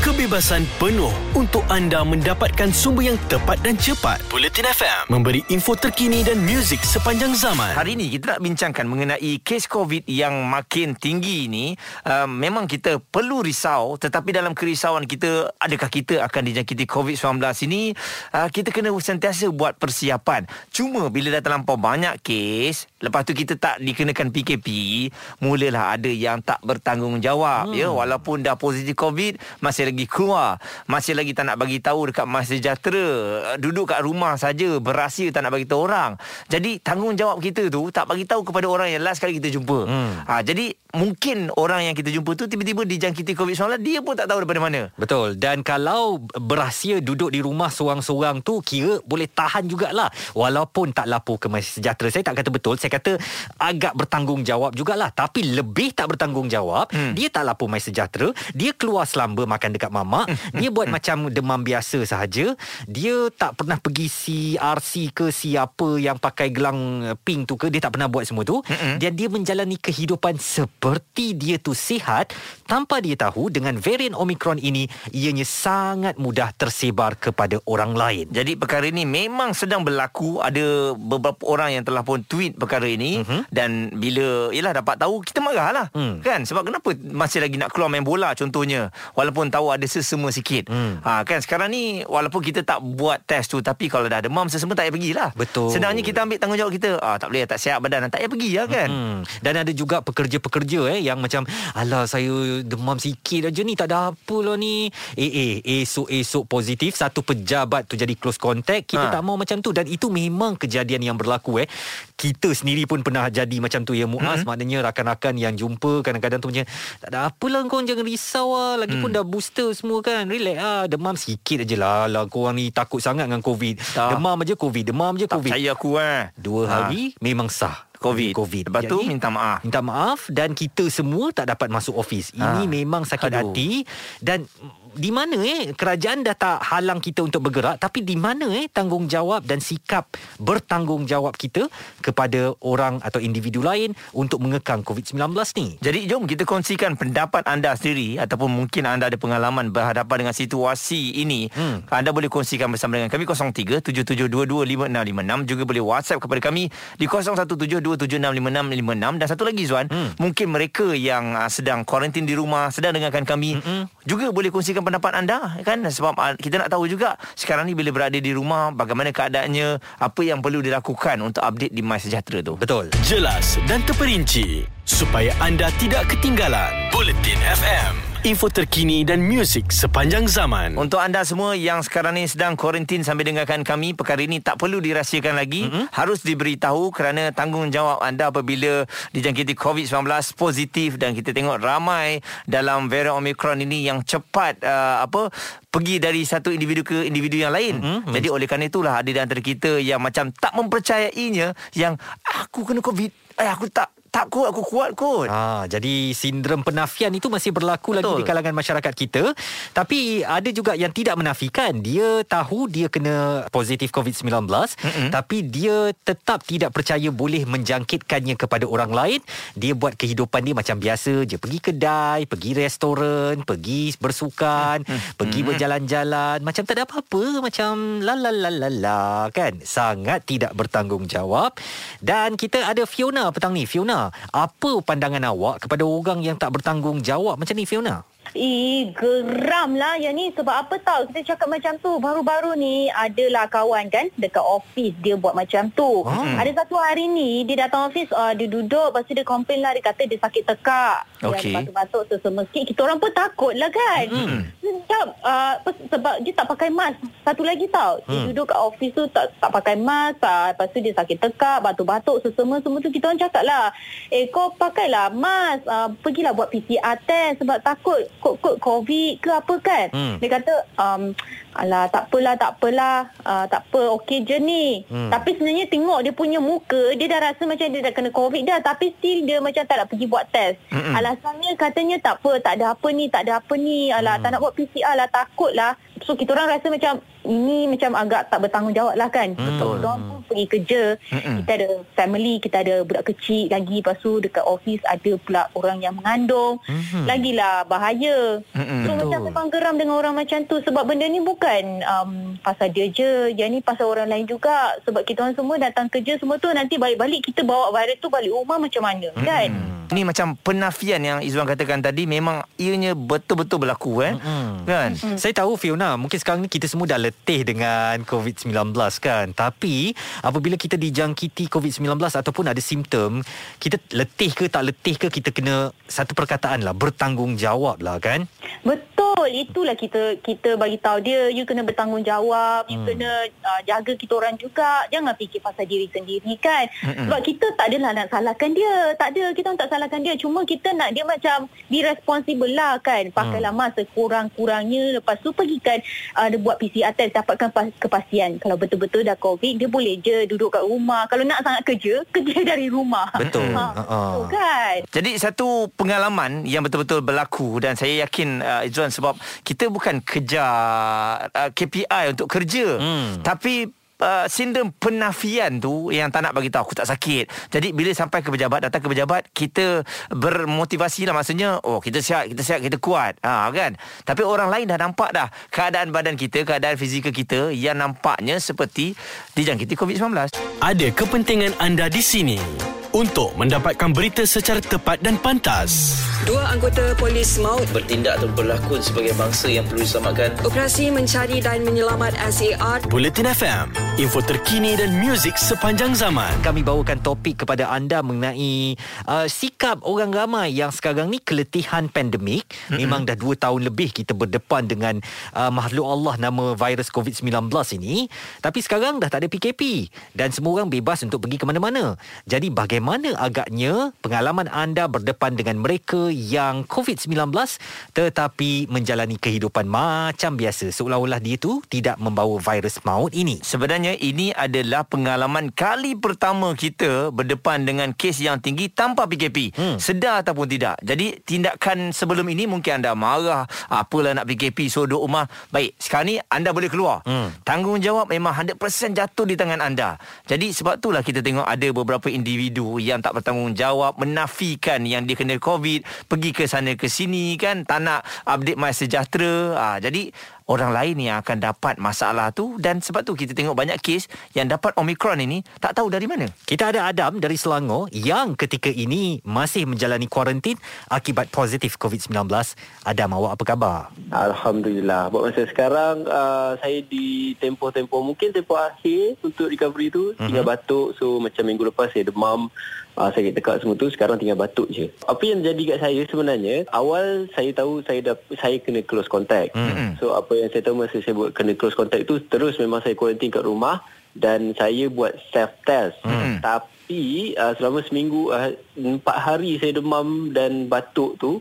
kebebasan penuh untuk anda mendapatkan sumber yang tepat dan cepat. Bulletin FM memberi info terkini dan muzik sepanjang zaman. Hari ini kita nak bincangkan mengenai kes COVID yang makin tinggi ini. Uh, memang kita perlu risau tetapi dalam kerisauan kita adakah kita akan dijangkiti COVID-19 ini uh, kita kena sentiasa buat persiapan. Cuma bila dah terlampau banyak kes lepas tu kita tak dikenakan PKP mulalah ada yang tak bertanggungjawab hmm. ya walaupun dah positif COVID masih lagi keluar. Masih lagi tak nak bagi tahu dekat Mas Sejahtera. Duduk kat rumah saja berahsia tak nak bagi tahu orang. Jadi tanggungjawab kita tu tak bagi tahu kepada orang yang last kali kita jumpa. Hmm. ha, jadi mungkin orang yang kita jumpa tu tiba-tiba dijangkiti COVID-19 dia pun tak tahu daripada mana. Betul. Dan kalau berahsia duduk di rumah seorang-seorang tu kira boleh tahan jugalah. Walaupun tak lapor ke Mas Sejahtera. Saya tak kata betul. Saya kata agak bertanggungjawab jugalah. Tapi lebih tak bertanggungjawab hmm. dia tak lapor My Sejahtera. Dia keluar selamba makan dekat mamak. Hmm. dia buat hmm. macam demam biasa sahaja. Dia tak pernah pergi CRC ke siapa yang pakai gelang eh, pink tu ke dia tak pernah buat semua tu. Dan dia menjalani kehidupan seperti dia tu sihat tanpa dia tahu dengan varian Omicron ini ianya sangat mudah tersebar kepada orang lain. Jadi perkara ini memang sedang berlaku. Ada beberapa orang yang telah pun tweet perkara ini. Hmm. dan bila ialah dapat tahu kita marahlah. Hmm. kan? Sebab kenapa masih lagi nak keluar main bola contohnya? Walaupun tahu ada sesama sikit hmm. ha, kan sekarang ni walaupun kita tak buat test tu tapi kalau dah demam sesama tak payah pergilah betul sedangnya kita ambil tanggungjawab kita ah, tak boleh tak sihat badan tak payah pergi lah kan hmm. dan ada juga pekerja-pekerja eh yang macam alah saya demam sikit aja ni tak ada apa lah ni eh eh esok-esok positif satu pejabat tu jadi close contact kita ha. tak mau macam tu dan itu memang kejadian yang berlaku eh kita sendiri pun pernah jadi macam tu ya Muaz hmm. maknanya rakan-rakan yang jumpa kadang-kadang tu macam tak ada apalah kau jangan risau lah lagipun hmm. dah booster semua kan relax ah demam sikit aje lah lah kau orang ni takut sangat dengan covid tak. demam aja covid demam aja covid tak percaya aku eh dua ha. hari memang sah COVID. COVID. Lepas tu minta maaf. Minta maaf dan kita semua tak dapat masuk office. Ini ha. memang sakit Aduh. hati dan di mana eh kerajaan dah tak halang kita untuk bergerak tapi di mana eh tanggungjawab dan sikap bertanggungjawab kita kepada orang atau individu lain untuk mengekang COVID-19 ni. Jadi jom kita kongsikan pendapat anda sendiri ataupun mungkin anda ada pengalaman berhadapan dengan situasi ini. Hmm. Anda boleh kongsikan bersama dengan kami 0377225656 juga boleh WhatsApp kepada kami di 0172765656 dan satu lagi Zuan, hmm. mungkin mereka yang uh, sedang kuarantin di rumah sedang dengarkan kami hmm. juga boleh kongsikan kongsikan pendapat anda kan? Sebab ah, kita nak tahu juga sekarang ni bila berada di rumah bagaimana keadaannya apa yang perlu dilakukan untuk update di My Sejahtera tu. Betul. Jelas dan terperinci supaya anda tidak ketinggalan. Bulletin FM info terkini dan muzik sepanjang zaman. Untuk anda semua yang sekarang ni sedang kuarantin sambil dengarkan kami, perkara ini tak perlu dirahsiakan lagi. Mm-hmm. Harus diberitahu kerana tanggungjawab anda apabila dijangkiti COVID-19 positif dan kita tengok ramai dalam varian Omicron ini yang cepat uh, apa pergi dari satu individu ke individu yang lain. Mm-hmm. Jadi oleh kerana itulah ada di antara kita yang macam tak mempercayainya yang aku kena COVID, eh aku tak tak kuat aku kuat kot. Ha, jadi sindrom penafian itu masih berlaku Betul. lagi di kalangan masyarakat kita. Tapi ada juga yang tidak menafikan. Dia tahu dia kena positif COVID-19 mm-hmm. tapi dia tetap tidak percaya boleh menjangkitkannya kepada orang lain. Dia buat kehidupan dia macam biasa je. Pergi kedai, pergi restoran, pergi bersukan, mm-hmm. pergi berjalan-jalan macam tak ada apa-apa, macam la la la la la kan. Sangat tidak bertanggungjawab. Dan kita ada Fiona petang ni. Fiona apa pandangan awak kepada orang yang tak bertanggungjawab macam ni Fiona? Eh, geram lah yang ni sebab apa tahu kita cakap macam tu. Baru-baru ni adalah kawan kan dekat office dia buat macam tu. Hmm. Ada satu hari ni dia datang office, uh, dia duduk lepas tu dia komplain lah. Dia kata dia sakit tekak. Okay. Dia batuk-batuk sesama sikit. Kita orang pun takut lah kan. Hmm. Sebab, uh, sebab dia tak pakai mask. Satu lagi tau. Dia hmm. duduk kat office tu tak, tak pakai mask. Uh, lepas tu dia sakit tekak, batuk-batuk sesama semua tu. Kita orang cakap lah. Eh kau pakailah mask. Uh, pergilah buat PCR test sebab takut kod-kod COVID ke apa kan. Hmm. Dia kata, um, alah tak apalah, tak apalah. Uh, tak apa, okey je ni. Hmm. Tapi sebenarnya tengok dia punya muka, dia dah rasa macam dia dah kena COVID dah. Tapi still dia macam tak nak pergi buat test. Hmm. Alasannya katanya tak apa, tak ada apa ni, tak ada apa ni. Alah hmm. tak nak buat PCR lah, takut lah. So kita orang rasa macam ini macam agak tak bertanggungjawab lah kan. Hmm. Betul. Diorang pun pergi kerja. Mm-mm. Kita ada family, kita ada budak kecil lagi. Lepas tu dekat office ada pula orang yang mengandung. Mhm. Lagilah bahaya. Mm-mm. So Betul. macam memang geram dengan orang macam tu sebab benda ni bukan um, pasal dia je. Yang ni pasal orang lain juga. Sebab kita orang semua datang kerja semua tu nanti balik-balik kita bawa virus tu balik rumah macam mana kan? Ini macam penafian yang Izwan katakan tadi memang ianya betul-betul berlaku eh. Mm-mm. Kan? Hmm. Saya tahu Fiona Mungkin sekarang ni Kita semua dah letih Dengan COVID-19 kan Tapi Apabila kita dijangkiti COVID-19 Ataupun ada simptom Kita letih ke tak letih ke Kita kena Satu perkataan lah Bertanggungjawab lah kan Betul, itulah kita kita bagi tahu dia you kena bertanggungjawab, you Hmm. kena uh, jaga kita orang juga. Jangan fikir pasal diri sendiri kan. Mm-mm. Sebab kita tak adalah nak salahkan dia. Tak ada, kita tak salahkan dia. Cuma kita nak dia macam be responsible lah kan. Pakailah mask sekurang-kurangnya. Lepas tu pergikan uh, dia buat PCR test dapatkan pas- kepastian. Kalau betul-betul dah COVID, dia boleh je duduk kat rumah. Kalau nak sangat kerja, kerja dari rumah. Betul. Ha, Ha-ha. betul kan? Jadi satu pengalaman yang betul-betul berlaku dan saya yakin uh, Izwan sebab kita bukan kejar uh, KPI untuk kerja Hmm. tapi uh, sindrom penafian tu yang tak nak bagi tahu aku tak sakit. Jadi bila sampai ke pejabat datang ke pejabat kita bermotivasi lah maksudnya oh kita sihat kita sihat kita kuat. Ha kan. Tapi orang lain dah nampak dah keadaan badan kita, keadaan fizikal kita yang nampaknya seperti dijangkiti COVID-19. Ada kepentingan anda di sini untuk mendapatkan berita secara tepat dan pantas. Dua anggota polis maut bertindak atau berlakon sebagai bangsa yang perlu diselamatkan. operasi mencari dan menyelamat SAR Buletin FM, info terkini dan muzik sepanjang zaman. kami bawakan topik kepada anda mengenai uh, sikap orang ramai yang sekarang ni keletihan pandemik. Mm-hmm. Memang dah 2 tahun lebih kita berdepan dengan uh, makhluk Allah nama virus COVID-19 ini. Tapi sekarang dah tak ada PKP dan semua orang bebas untuk pergi ke mana-mana. Jadi bagaimana agaknya pengalaman anda berdepan dengan mereka yang COVID-19 tetapi menjalani kehidupan macam biasa seolah-olah dia tu tidak membawa virus maut ini. Sebenarnya ini adalah pengalaman kali pertama kita berdepan dengan kes yang tinggi tanpa PKP. Hmm. Sedar ataupun tidak. Jadi tindakan sebelum ini mungkin anda marah, apalah nak PKP so duduk rumah. Baik, sekarang ni anda boleh keluar. Hmm. Tanggungjawab memang 100% jatuh di tangan anda. Jadi sebab itulah kita tengok ada beberapa individu yang tak bertanggungjawab menafikan yang dia kena COVID, pergi ke sana ke sini kan, tak nak update my sejahtera. Ha, jadi orang lain yang akan dapat masalah tu dan sebab tu kita tengok banyak kes yang dapat Omicron ini tak tahu dari mana. Kita ada Adam dari Selangor yang ketika ini masih menjalani kuarantin akibat positif COVID-19. Adam, awak apa khabar? Alhamdulillah. Buat masa sekarang uh, saya di tempoh-tempoh mungkin tempoh akhir untuk recovery tu mm-hmm. tinggal batuk. So macam minggu lepas saya demam, uh, sakit tekak semua tu sekarang tinggal batuk je. Apa yang jadi kat saya sebenarnya awal saya tahu saya dah saya kena close contact. Mm-hmm. So apa yang saya tahu masa saya buat kena close contact tu terus memang saya quarantine kat rumah dan saya buat self test. Mm-hmm. Tapi uh, selama seminggu uh, empat hari saya demam dan batuk tu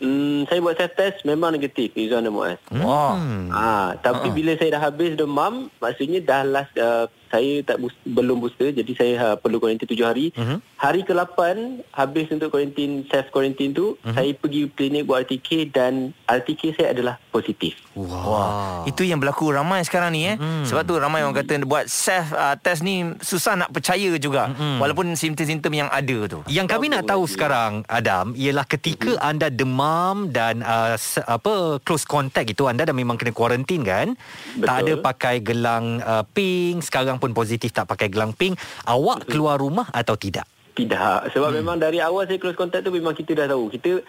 Hmm, saya buat self test memang negatif Izzuan dan Muaz. Wah. Ah, tapi uh-huh. bila saya dah habis demam, maksudnya dah last uh, saya tak boost, belum booster jadi saya uh, perlu kuarantin 7 hari. Mhm. Hari ke-8 habis untuk kuarantin self kuarantin tu, Mhm. saya pergi klinik buat RTK dan RTK saya adalah positif. Wah. Itu yang berlaku ramai sekarang ni eh. Mm-mm. Sebab tu ramai orang kata buat self uh, test ni susah nak percaya juga. Mm-mm. Walaupun simptom-simptom yang ada tu. Yang kami nak tahu sekarang Adam ialah ketika Mhm. anda demam dan uh, se- apa close contact itu anda dah memang kena kuarantin kan? Betul. Tak ada pakai gelang uh, pink, sekarang pun positif tak pakai gelang pink. Awak keluar rumah atau tidak? Tidak sebab hmm. memang dari awal saya close contact tu memang kita dah tahu. Kita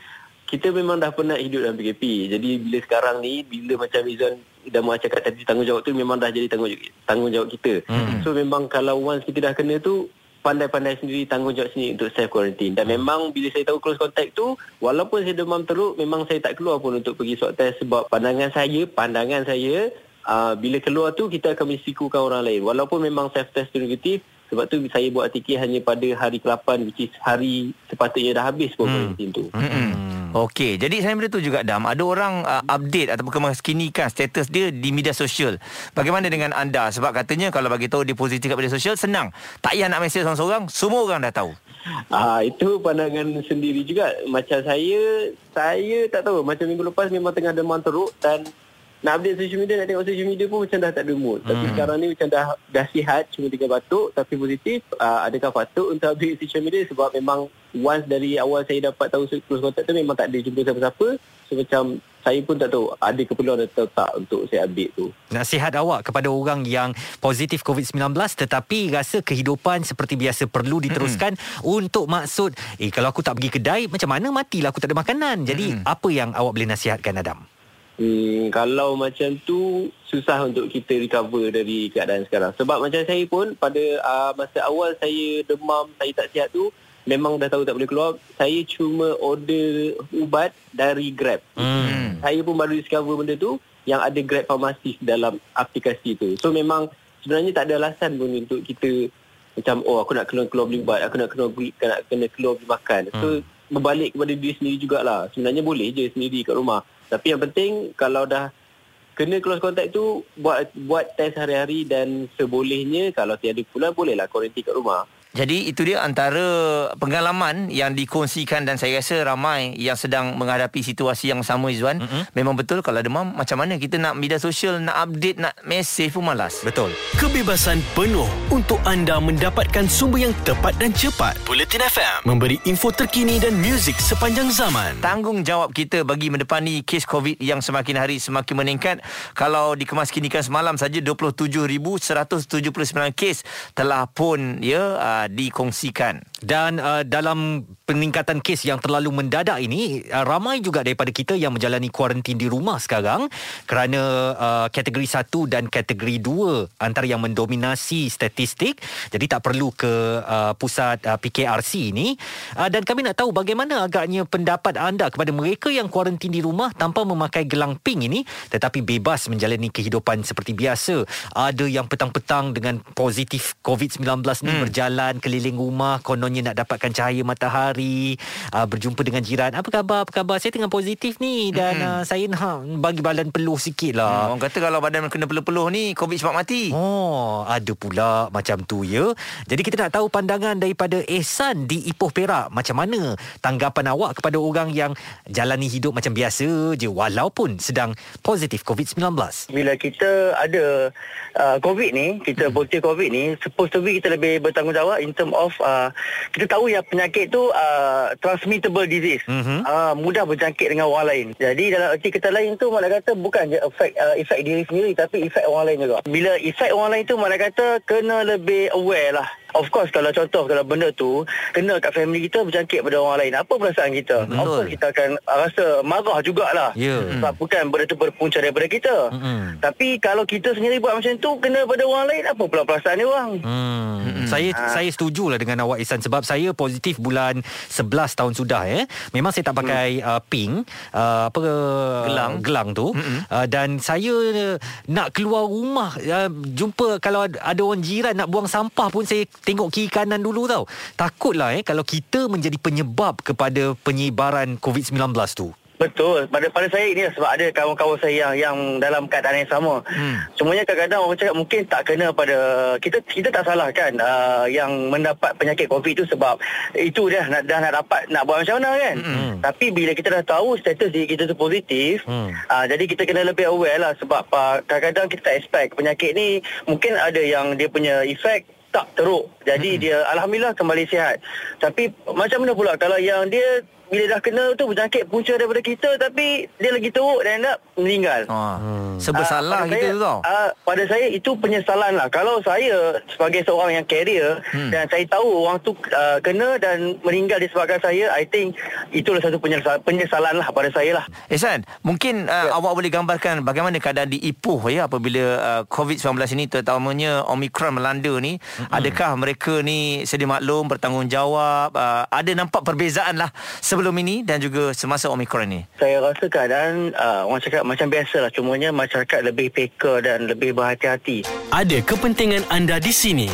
kita memang dah pernah hidup dalam PKP. Jadi bila sekarang ni bila macam Izan dah mau cakap tadi tanggungjawab tu memang dah jadi tanggungjawab tanggungjawab kita. Hmm. So memang kalau once kita dah kena tu pandai-pandai sendiri tanggungjawab sendiri untuk self quarantine dan memang bila saya tahu close contact tu walaupun saya demam teruk memang saya tak keluar pun untuk pergi swab test sebab pandangan saya pandangan saya uh, bila keluar tu kita akan merisikokan orang lain walaupun memang self test tu negatif sebab tu saya buat ATK hanya pada hari ke-8 which is hari sepatutnya dah habis pun Hmm. tu Hmm. Okey, jadi saya benda tu juga Dam. Ada orang uh, update ataupun kemaskinikan status dia di media sosial. Bagaimana dengan anda? Sebab katanya kalau bagi tahu dia positif kat media sosial senang. Tak payah nak mesej seorang-seorang, semua orang dah tahu. Ah itu pandangan sendiri juga. Macam saya, saya tak tahu. Macam minggu lepas memang tengah demam teruk dan nak update social media nak tengok social media pun macam dah tak ada mood. Tapi Hmm. sekarang ni macam dah dah sihat cuma tinggal batuk tapi positif. Uh, adakah patut untuk update social media sebab memang once dari awal saya dapat tahu close contact tu memang tak ada jumpa siapa-siapa. So macam saya pun tak tahu ada keperluan atau tak untuk saya update tu. Nasihat awak kepada orang yang positif COVID-19 tetapi rasa kehidupan seperti biasa perlu diteruskan mm-hmm. untuk maksud eh kalau aku tak pergi kedai macam mana matilah aku tak ada makanan. Jadi mm-hmm. apa yang awak boleh nasihatkan Adam? Hmm, kalau macam tu susah untuk kita recover dari keadaan sekarang. Sebab macam saya pun pada uh, masa awal saya demam, saya tak sihat tu memang dah tahu tak boleh keluar. Saya cuma order ubat dari Grab. Hmm. Saya pun baru discover benda tu yang ada Grab Pharmacist dalam aplikasi tu. So memang sebenarnya tak ada alasan pun untuk kita macam oh aku nak kena keluar beli ubat, aku nak kena beli, nak kena keluar beli makan. So berbalik kepada diri sendiri jugalah. Sebenarnya boleh je sendiri kat rumah. Tapi yang penting kalau dah kena close contact tu buat buat test hari-hari dan sebolehnya kalau tiada pula bolehlah kuarantin kat rumah. Jadi itu dia antara pengalaman yang dikongsikan dan saya rasa ramai yang sedang menghadapi situasi yang sama Izwan. Mm-hmm. Memang betul kalau demam macam mana kita nak media sosial, nak update, nak mesej pun malas. Betul. Kebebasan penuh untuk anda mendapatkan sumber yang tepat dan cepat. Bulletin FM memberi info terkini dan muzik sepanjang zaman. Tanggungjawab kita bagi mendepani kes COVID yang semakin hari semakin meningkat. Kalau dikemaskinikan semalam saja 27,179 kes telah pun ya uh, dikongsikan. Dan uh, dalam peningkatan kes yang terlalu mendadak ini uh, ramai juga daripada kita yang menjalani kuarantin di rumah sekarang kerana uh, kategori 1 dan kategori 2 antara yang mendominasi statistik jadi tak perlu ke uh, pusat uh, PKRC ini uh, dan kami nak tahu bagaimana agaknya pendapat anda kepada mereka yang kuarantin di rumah tanpa memakai gelang pink ini tetapi bebas menjalani kehidupan seperti biasa ada yang petang-petang dengan positif COVID-19 ni hmm. berjalan keliling rumah kononnya nak dapatkan cahaya matahari uh, berjumpa dengan jiran apa khabar apa khabar saya tengah positif ni dan hmm. uh, saya nak bagi badan peluh sikit lah Hmm, orang kata kalau badan kena peluh-peluh ni COVID cepat mati. Oh, ada pula macam tu ya. Jadi kita nak tahu pandangan daripada Ehsan di Ipoh Perak. Macam mana tanggapan awak kepada orang yang jalani hidup macam biasa je walaupun sedang positif COVID-19? bila kita ada uh, COVID ni, kita positif COVID ni, supposed to be kita lebih bertanggungjawab in term of uh, kita tahu yang penyakit tu uh, transmittable disease. Mhm. Uh, mudah berjangkit dengan orang lain. Jadi dalam erti kata lain tu makna kata bukan je efek uh, efek diri sendiri tapi efek orang lain juga. Bila efek orang lain tu makna kata kena lebih aware lah. Of course kalau contoh kalau benda tu kena kat family kita berjangkit pada orang lain. Apa perasaan kita? Betul. Of course kita akan rasa marah jugalah. Ya. Sebab bukan benda tu berpunca daripada kita. Mm-mm. Tapi kalau kita sendiri buat macam tu kena pada orang lain apa pula perasaan dia orang? Hmm. Saya saya setujulah dengan awak Ihsan sebab saya positif bulan 11 tahun sudah eh. Memang saya tak pakai hmm. uh, pink uh, apa Gelang. gelang tu uh, dan saya uh, nak keluar rumah uh, jumpa kalau ada ada orang jiran nak buang sampah pun saya tengok kiri kanan dulu tau. Takutlah eh kalau kita menjadi penyebab kepada penyebaran COVID-19 tu. Betul. Pada pada saya ini sebab ada kawan-kawan saya yang yang dalam keadaan yang sama. Hmm. Semuanya kadang-kadang orang cakap mungkin tak kena pada kita kita tak salah kan uh, yang mendapat penyakit COVID tu sebab itu dah nak dah nak dapat nak buat macam mana kan. Hmm. Tapi bila kita dah tahu status diri kita tu positif, Hmm. uh, jadi kita kena lebih aware lah sebab uh, kadang-kadang kita tak expect penyakit ni mungkin ada yang dia punya efek tak teruk. Jadi hmm. dia alhamdulillah kembali sihat. Tapi macam mana pula kalau yang dia bila dah kena tu berjangkit punca daripada kita tapi dia lagi teruk dan up meninggal. Ha. Serba salah Ah, pada kita saya, tu tau. ah, pada saya itu penyesalan lah. Kalau saya sebagai seorang yang carrier hmm. dan saya tahu orang tu uh, kena dan meninggal disebabkan saya, I think itulah satu penyesalan, penyesalan lah pada saya lah. Ehsan, mungkin uh, Ya. awak boleh gambarkan bagaimana keadaan di Ipoh ya apabila uh, COVID-19 ini terutamanya Omicron melanda ni. Mm-hmm. Adakah mereka ni sedia maklum, bertanggungjawab, uh, ada nampak perbezaan lah sebelum ini dan juga semasa Omicron ni? Saya rasa keadaan uh, orang cakap macam biasa lah. Cumanya masyarakat lebih peka dan lebih berhati-hati. Ada kepentingan anda di sini.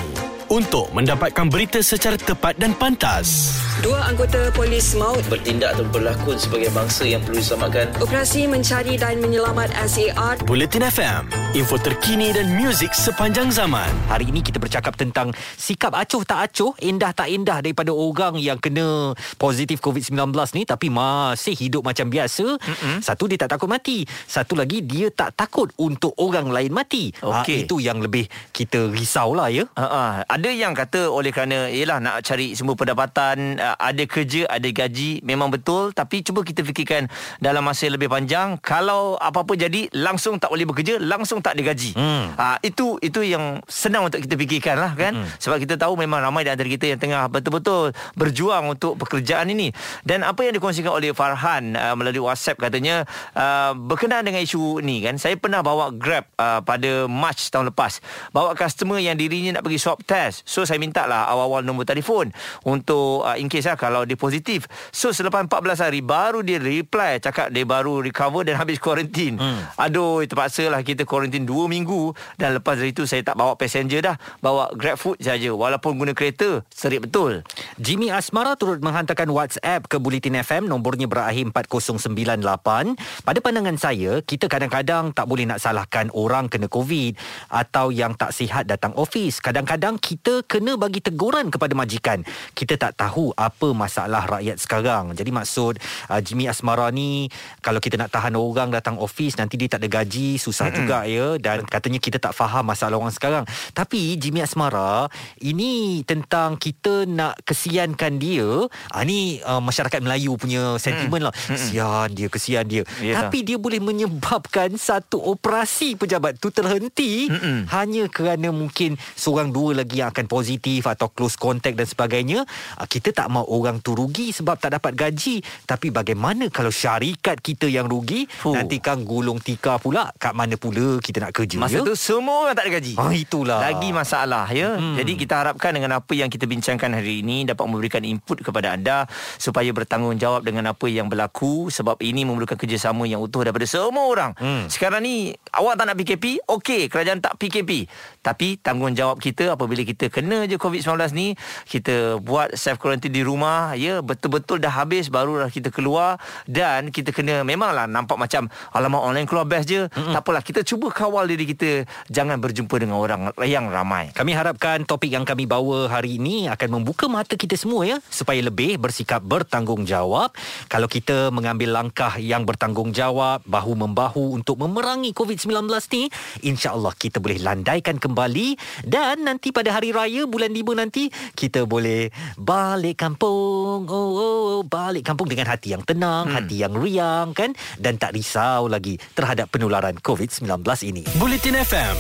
Untuk mendapatkan berita secara tepat dan pantas. Dua anggota polis maut Bertindak atau berlakon sebagai bangsa yang perlu diselamatkan. operasi mencari dan menyelamat SAR Buletin FM, info terkini dan muzik sepanjang zaman. Hari ini kita bercakap tentang sikap acuh tak acuh, indah tak indah daripada orang yang kena positif COVID-19 ni tapi masih hidup macam biasa. Mm-hmm. Satu dia tak takut mati, satu lagi dia tak takut untuk orang lain mati. Okey. Ha, itu yang lebih kita risaulah ya. Uh, ada yang kata oleh kerana ialah nak cari semua pendapatan, uh, ada kerja, ada gaji, memang betul tapi cuba kita fikirkan dalam masa yang lebih panjang kalau apa-apa jadi langsung tak boleh bekerja, langsung tak ada gaji. Hmm. Uh, itu itu yang senang untuk kita fikirkan lah kan. Hmm. Sebab kita tahu memang ramai di antara kita yang tengah betul-betul berjuang untuk pekerjaan ini. Dan apa yang dikongsikan oleh Farhan uh, melalui WhatsApp katanya uh, berkenaan dengan isu ni kan. Saya pernah bawa Grab uh, pada March tahun lepas. Bawa customer yang dirinya nak pergi swab test. So saya minta lah awal-awal nombor telefon untuk uh, in case lah kalau dia positif. So selepas 14 hari baru dia reply cakap dia baru recover dan habis kuarantin. Hmm. Aduh terpaksa lah kita kuarantin 2 minggu dan lepas dari itu saya tak bawa passenger dah. Bawa Grab food saja. Walaupun guna kereta serik betul. Jimmy Asmara turut menghantarkan WhatsApp ke Bulletin FM nombornya berakhir 4098. Pada pandangan saya, kita kadang-kadang tak boleh nak salahkan orang kena COVID atau yang tak sihat datang office. Kadang-kadang kita kena bagi teguran kepada majikan. Kita tak tahu apa masalah rakyat sekarang. Jadi maksud uh, Jimmy Asmara ni kalau kita nak tahan orang datang office nanti dia tak ada gaji, susah mm-hmm. juga ya dan katanya kita tak faham masalah orang sekarang. Tapi Jimmy Asmara ini tentang kita nak kesiankan dia. Ah ni uh, masyarakat Melayu punya sentimen lah. Kesian dia, kesian dia. Yelah. Tapi dia boleh menyebabkan satu operasi pejabat tu terhenti Mm-mm. hanya kerana mungkin seorang dua lagi yang akan positif atau close contact dan sebagainya. Ah, Kita tak mau orang tu rugi sebab tak dapat gaji. Tapi bagaimana kalau syarikat kita yang rugi? Fuh. Nanti kan gulung tika pula. Kat mana pula kita nak kerja? Masa ya? tu semua orang tak ada gaji. Ah, itulah. Lagi masalah ya. Hmm. Jadi kita harapkan dengan apa yang kita bincangkan hari ini dapat memberikan input kepada anda supaya bertanggungjawab dengan apa yang berlaku sebab ini memerlukan kerjasama yang utuh daripada semua orang. Hmm. Sekarang ni awak tak nak PKP, okey kerajaan tak PKP. Tapi tanggungjawab kita apabila kita kena je COVID-19 ni, kita buat self quarantine di rumah ya betul-betul dah habis barulah kita keluar dan kita kena memanglah nampak macam alamak online keluar best je. Hmm. Tak apalah kita cuba kawal diri kita jangan berjumpa dengan orang yang ramai. Kami harapkan topik yang kami bawa hari ini akan membuka mata kita semua ya supaya lebih bersikap bertanggungjawab. Kalau kita mengambil langkah yang bertanggungjawab bahu membahu untuk memerangi COVID-19 ni, insya-Allah kita boleh landaikan kembali dan nanti pada hari raya bulan 5 nanti kita boleh balik kampung. Oh, oh, oh balik kampung dengan hati yang tenang, hmm. hati yang riang kan dan tak risau lagi terhadap penularan COVID-19 ini. Buletin FM,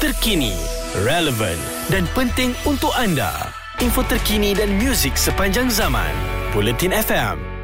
terkini, relevan dan penting untuk anda. Info terkini dan muzik sepanjang zaman. Buletin FM.